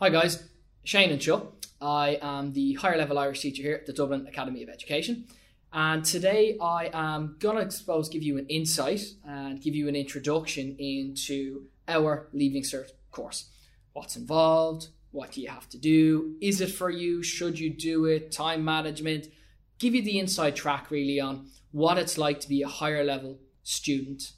Hi guys, Shane and Chuck. I am the higher level Irish teacher here at the Dublin Academy of Education. And today I am going to suppose give you an insight and give you an introduction into our Leaving Cert course. What's involved, what do you have to do, is it for you, should you do it, time management, give you the inside track really on what it's like to be a higher level student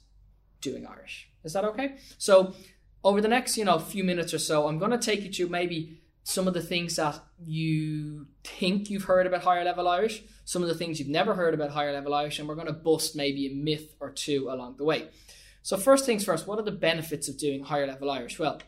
doing Irish. Is that okay? So over the next, you know, few minutes or so, I'm going to take you to maybe some of the things that you think you've heard about higher level Irish, some of the things you've never heard about higher level Irish, and we're going to bust maybe a myth or two along the way. So, first things first, what are the benefits of doing higher level Irish? Well,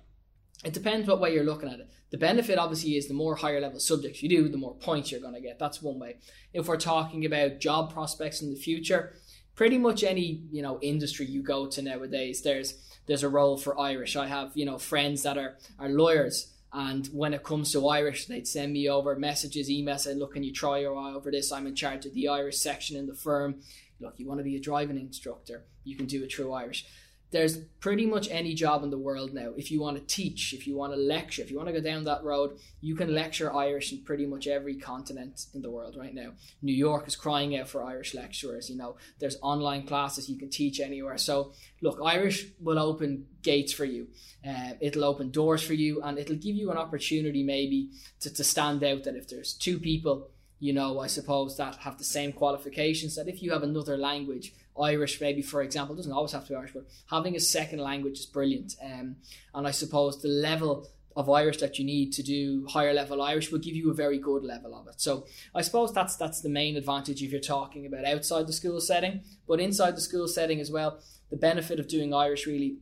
it depends what way you're looking at it. The benefit obviously is the more higher level subjects you do, the more points you're going to get. That's one way. If we're talking about job prospects in the future, pretty much any you know industry you go to nowadays, there's there's a role for Irish. I have you know friends that are are lawyers. And when it comes to Irish, they'd send me over messages, emails saying, Look, can you try your eye over this? I'm in charge of the Irish section in the firm. Look, you want to be a driving instructor, you can do it through Irish there's pretty much any job in the world now. If you want to teach, if you want to lecture, if you want to go down that road, you can lecture Irish in pretty much every continent in the world right now. New York is crying out for Irish lecturers. You know, there's online classes you can teach anywhere. So, look, Irish will open gates for you. Uh, it'll open doors for you, and it'll give you an opportunity maybe to, to stand out. That if there's two people you know, I suppose that have the same qualifications that if you have another language, Irish maybe for example, doesn't always have to be Irish, but having a second language is brilliant. Um, and I suppose the level of Irish that you need to do higher level Irish will give you a very good level of it. So I suppose that's that's the main advantage if you're talking about outside the school setting, but inside the school setting as well. The benefit of doing Irish really,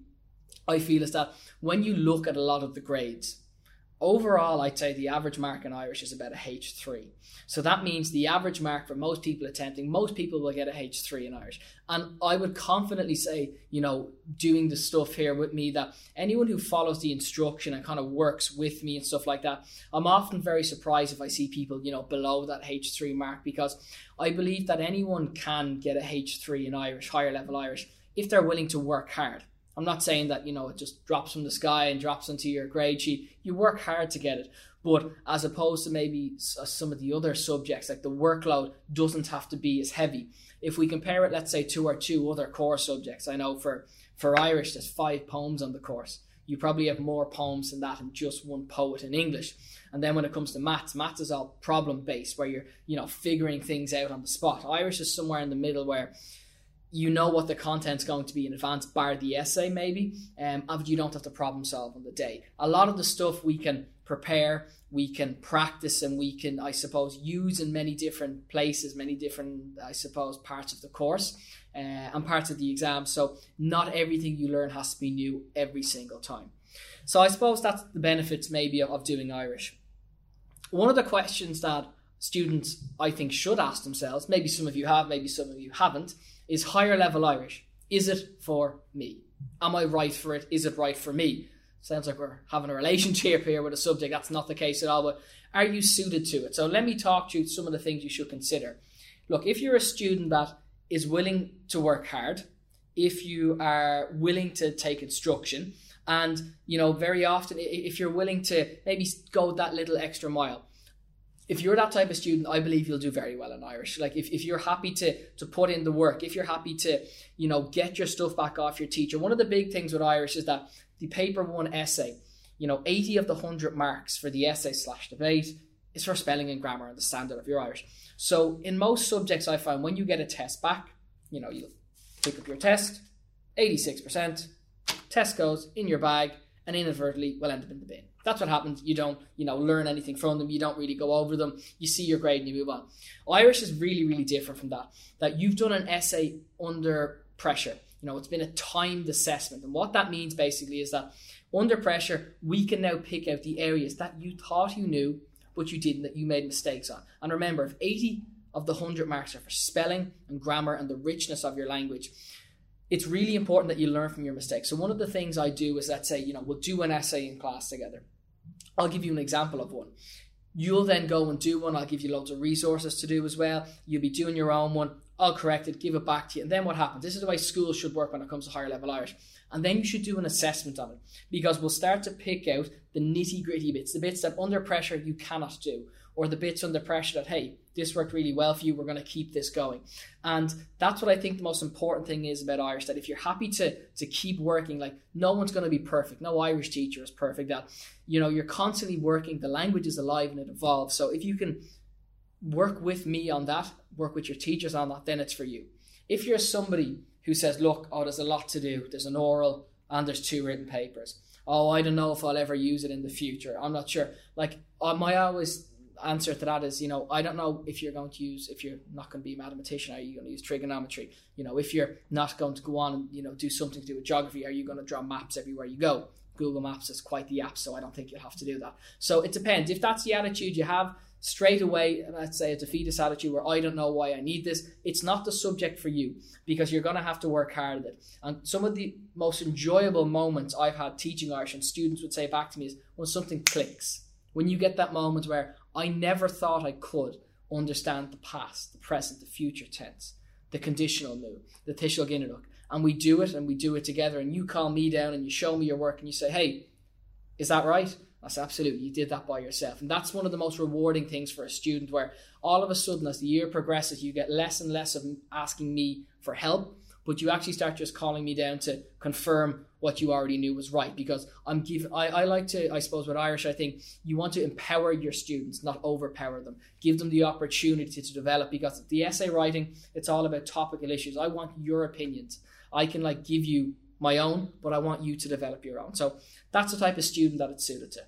I feel, is that when you look at a lot of the grades, Overall, I'd say the average mark in Irish is about a H3. So that means the average mark for most people attempting, most people will get a H3 in Irish. And I would confidently say, you know, doing the stuff here with me, that anyone who follows the instruction and kind of works with me and stuff like that, I'm often very surprised if I see people, you know, below that H3 mark because I believe that anyone can get a H3 in Irish, higher level Irish, if they're willing to work hard. I'm not saying that, you know, it just drops from the sky and drops into your grade sheet. You work hard to get it. But as opposed to maybe uh, some of the other subjects, like the workload doesn't have to be as heavy. If we compare it, let's say, to our two other core subjects, I know for, for Irish, there's five poems on the course. You probably have more poems than that and just one poet in English. And then when it comes to maths, maths is all problem based, where you're, you know, figuring things out on the spot. Irish is somewhere in the middle where you know what the content's going to be in advance, bar the essay maybe, um, but you don't have to problem solve on the day. A lot of the stuff we can prepare, we can practice, and we can, I suppose, use in many different places, many different, I suppose, parts of the course uh, and parts of the exam. So not everything you learn has to be new every single time. So I suppose that's the benefits maybe of doing Irish. One of the questions that students I think should ask themselves, maybe some of you have, maybe some of you haven't, is higher level Irish. Is it for me? Am I right for it? Is it right for me? Sounds like we're having a relationship here with a subject. That's not the case at all, but are you suited to it? So let me talk to you some of the things you should consider. Look, if you're a student that is willing to work hard, if you are willing to take instruction, and you know, very often if you're willing to maybe go that little extra mile, if you're that type of student, I believe you'll do very well in Irish. Like if, if you're happy to to put in the work, if you're happy to, you know, get your stuff back off your teacher. One of the big things with Irish is that the paper one essay, you know, 80 of the 100 marks for the essay slash debate is for spelling and grammar and the standard of your Irish. So in most subjects I find when you get a test back, you know, you pick up your test, 86%, test goes in your bag and inadvertently will end up in the bin. That's what happens. You don't, you know, learn anything from them. You don't really go over them. You see your grade and you move on. Irish is really, really different from that. That you've done an essay under pressure. You know, it's been a timed assessment. And what that means basically is that under pressure, we can now pick out the areas that you thought you knew, but you didn't, that you made mistakes on. And remember, if 80 of the 100 marks are for spelling and grammar and the richness of your language, it's really important that you learn from your mistakes. So one of the things I do is let's say, you know, we'll do an essay in class together. I'll give you an example of one. You'll then go and do one. I'll give you loads of resources to do as well. You'll be doing your own one. I'll correct it, give it back to you. And then what happens? This is the way schools should work when it comes to higher level Irish. And then you should do an assessment on it because we'll start to pick out the nitty gritty bits, the bits that under pressure you cannot do, or the bits under pressure that, hey, this worked really well for you, we're going to keep this going. And that's what I think the most important thing is about Irish that if you're happy to, to keep working, like no one's going to be perfect. No Irish teacher is perfect. That, you know, you're constantly working, the language is alive and it evolves. So if you can work with me on that, work with your teachers on that, then it's for you. If you're somebody who says, look, oh, there's a lot to do, there's an oral and there's two written papers. Oh, I don't know if I'll ever use it in the future. I'm not sure. Like, uh, my always answer to that is, you know, I don't know if you're going to use, if you're not going to be a mathematician, are you going to use trigonometry? You know, if you're not going to go on and, you know, do something to do with geography, are you going to draw maps everywhere you go? Google Maps is quite the app, so I don't think you'll have to do that. So it depends. If that's the attitude you have, straight away, let's say a defeatist attitude where I don't know why I need this, it's not the subject for you because you're going to have to work hard at it. And some of the most enjoyable moments I've had teaching Irish and students would say back to me is when something clicks. When you get that moment where I never thought I could understand the past, the present, the future tense, the conditional mood, the Ginideach. And we do it and we do it together. And you call me down and you show me your work and you say, hey, is that right? I That's absolutely, you did that by yourself. And that's one of the most rewarding things for a student where all of a sudden, as the year progresses, you get less and less of asking me for help, but you actually start just calling me down to confirm what you already knew was right. Because I'm giving, I, I like to, I suppose, with Irish, I think you want to empower your students, not overpower them. Give them the opportunity to develop because the essay writing, it's all about topical issues. I want your opinions. I can like give you my own, but I want you to develop your own. So that's the type of student that it's suited to.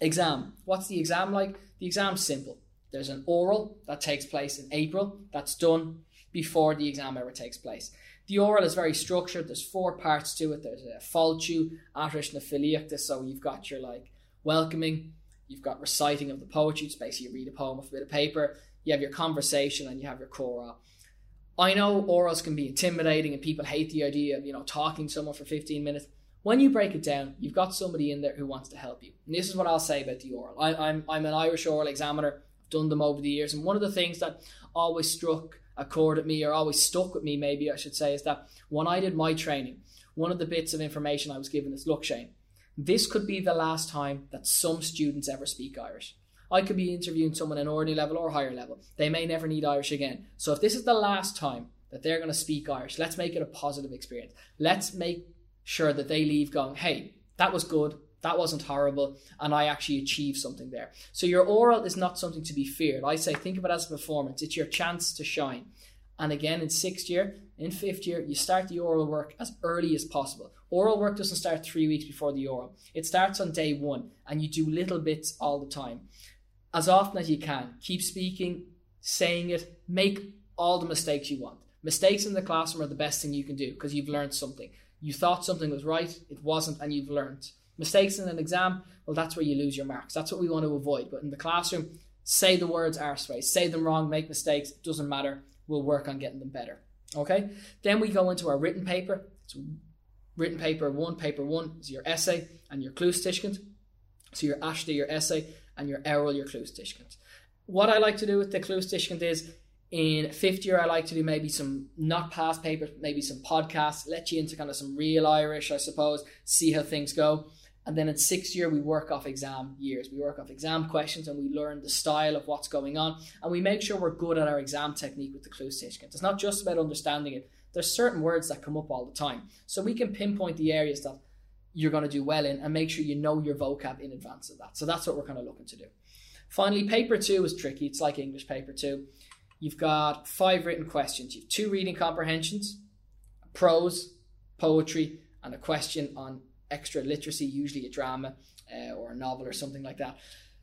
Exam. What's the exam like? The exam's simple. There's an oral that takes place in April that's done before the exam ever takes place. The oral is very structured. There's four parts to it. There's uh, a fáilte, aithris na filíochta, so you've got your like welcoming, you've got reciting of the poetry, it's basically you read a poem off a bit of paper, you have your conversation and you have your chora. I know orals can be intimidating and people hate the idea of, you know, talking to someone for 15 minutes. When you break it down, you've got somebody in there who wants to help you. And this is what I'll say about the oral. I, I'm, I'm an Irish oral examiner. I've done them over the years. And one of the things that always struck a chord at me, or always stuck with me, maybe I should say, is that when I did my training, one of the bits of information I was given is look, Shane, this could be the last time that some students ever speak Irish. I could be interviewing someone in ordinary level or higher level. They may never need Irish again. So if this is the last time that they're going to speak Irish, let's make it a positive experience. Let's make sure that they leave going, hey, that was good, that wasn't horrible, and I actually achieved something there. So your oral is not something to be feared. I say think of it as a performance. It's your chance to shine. And again, in sixth year, in fifth year, you start the oral work as early as possible. Oral work doesn't start three weeks before the oral. It starts on day one, and you do little bits all the time. As often as you can, keep speaking, saying it, make all the mistakes you want. Mistakes in the classroom are the best thing you can do because you've learned something. You thought something was right, it wasn't, and you've learned. Mistakes in an exam, well, that's where you lose your marks. That's what we want to avoid. But in the classroom, say the words arseways, say them wrong, make mistakes, doesn't matter. We'll work on getting them better. Okay? Then we go into our written paper. So written paper one, paper one is your essay and your clue Cluastuiscint. So your aiste, your essay, and your Errol, your clue Cluastuiscint. What I like to do with the clue Cluastuiscint is in fifth year, I like to do maybe some not past papers, maybe some podcasts, let you into kind of some real Irish, I suppose, see how things go. And then in sixth year, we work off exam years. We work off exam questions and we learn the style of what's going on. And we make sure we're good at our exam technique with the Cluastuiscint. It's not just about understanding it. There's certain words that come up all the time. So we can pinpoint the areas that you're going to do well in and make sure you know your vocab in advance of that. So that's what we're kind of looking to do. Finally, paper two is tricky. It's like English paper two. You've got five written questions. You've two reading comprehensions, prose, poetry, and a question on extra literacy, usually a drama uh, or a novel or something like that.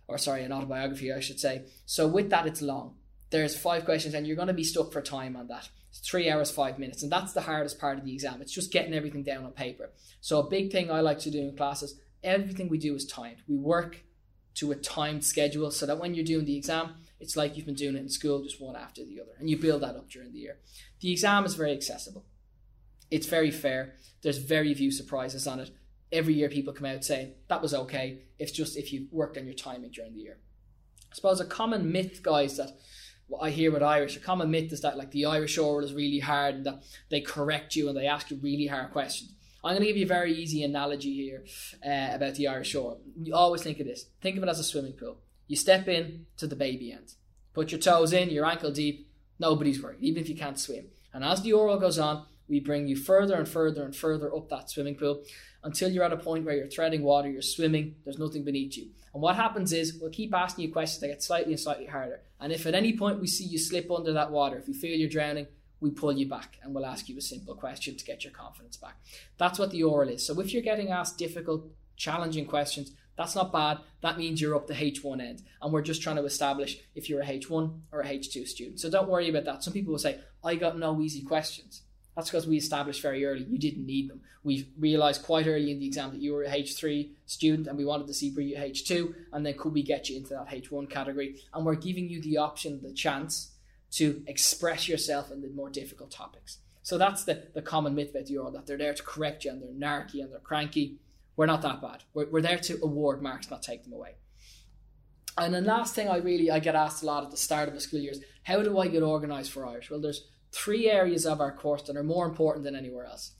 Or, sorry, an autobiography, I should say. So, with that, it's long. There's five questions, and you're going to be stuck for time on that. It's three hours, five minutes. And that's the hardest part of the exam. It's just getting everything down on paper. So, a big thing I like to do in classes everything we do is timed. We work to a timed schedule so that when you're doing the exam, it's like you've been doing it in school, just one after the other, and you build that up during the year. The exam is very accessible. It's very fair. There's very few surprises on it. Every year, people come out saying that was okay. It's just if you worked on your timing during the year. I suppose a common myth, guys, that what I hear with Irish, a common myth is that like the Irish oral is really hard and that they correct you and they ask you really hard questions. I'm going to give you a very easy analogy here uh, about the Irish oral. You always think of this. Think of it as a swimming pool. You step in to the baby end. Put your toes in, you're ankle deep. Nobody's worried, even if you can't swim. And as the oral goes on, we bring you further and further and further up that swimming pool until you're at a point where you're treading water, you're swimming, there's nothing beneath you. And what happens is we'll keep asking you questions that get slightly and slightly harder. And if at any point we see you slip under that water, if you feel you're drowning, we pull you back and we'll ask you a simple question to get your confidence back. That's what the oral is. So if you're getting asked difficult, challenging questions, that's not bad. That means you're up the H1 end. And we're just trying to establish if you're a H1 or a H2 student. So don't worry about that. Some people will say, I got no easy questions. That's because we established very early you didn't need them. We realized quite early in the exam that you were a H3 student and we wanted to see you H2 and then could we get you into that H1 category. And we're giving you the option, the chance to express yourself in the more difficult topics. So that's the, the common myth about the oral that they're there to correct you and they're narky and they're cranky. We're not that bad. We're, we're there to award marks, not take them away. And the last thing I really I get asked a lot at the start of the school year is how do I get organised for Irish? Well, there's three areas of our course that are more important than anywhere else: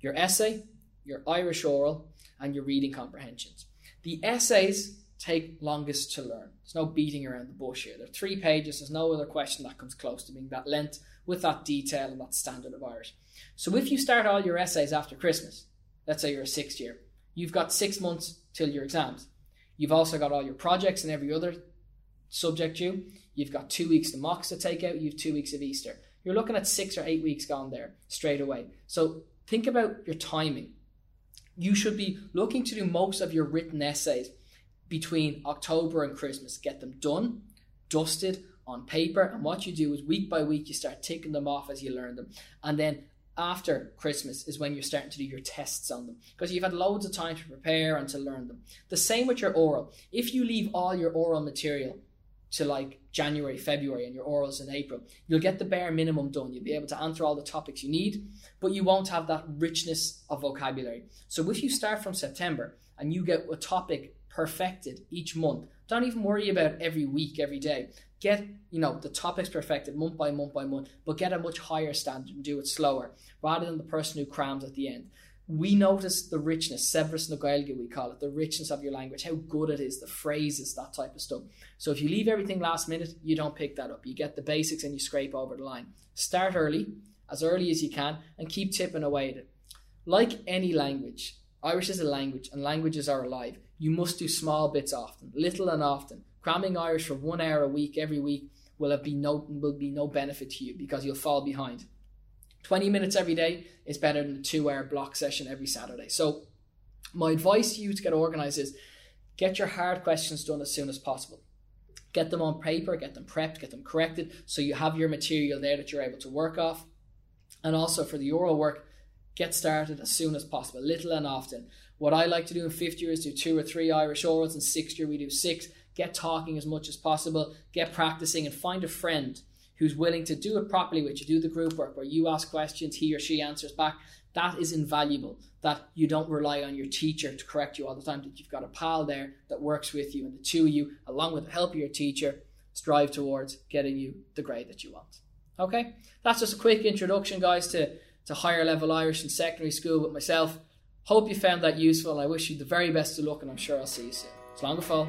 your essay, your Irish oral, and your reading comprehensions. The essays take longest to learn. There's no beating around the bush here. They're three pages. There's no other question that comes close to being that length with that detail and that standard of Irish. So if you start all your essays after Christmas, let's say you're a sixth year, you've got six months till your exams. You've also got all your projects and every other subject due. You've got two weeks of mocks to take out. You've two weeks of Easter. You're looking at six or eight weeks gone there straight away. So think about your timing. You should be looking to do most of your written essays between October and Christmas. Get them done, dusted on paper, and what you do is week by week you start ticking them off as you learn them. And then after Christmas is when you're starting to do your tests on them because you've had loads of time to prepare and to learn them. The same with your oral. If you leave all your oral material to like January, February, and your orals in April, you'll get the bare minimum done. You'll be able to answer all the topics you need, but you won't have that richness of vocabulary. So if you start from September and you get a topic perfected each month. Don't even worry about every week, every day. Get, you know, the topics perfected month by month by month, but get a much higher standard and do it slower rather than the person who crams at the end. We notice the richness, saibhreas na Gaeilge, we call it, the richness of your language, how good it is, the phrases, that type of stuff. So if you leave everything last minute, you don't pick that up. You get the basics and you scrape over the line. Start early, as early as you can, and keep tipping away at it. Like any language, Irish is a language, and languages are alive. You must do small bits often, little and often. Cramming Irish for one hour a week every week will have be no will be no benefit to you because you'll fall behind. 20 minutes every day is better than a two hour block session every Saturday. So, my advice to you to get organized is get your hard questions done as soon as possible. Get them on paper, get them prepped, get them corrected so you have your material there that you're able to work off. And also for the oral work, get started as soon as possible, little and often. What I like to do in fifth year is do two or three Irish orals. In sixth year, we do six. Get talking as much as possible, get practicing, and find a friend who's willing to do it properly with you. Do the group work where you ask questions, he or she answers back. That is invaluable. That you don't rely on your teacher to correct you all the time, that you've got a pal there that works with you, and the two of you, along with the help of your teacher, strive towards getting you the grade that you want. Okay? That's just a quick introduction, guys, to to higher level Irish in secondary school with myself. Hope you found that useful I wish you the very best of luck and I'm sure I'll see you soon. It's long fall.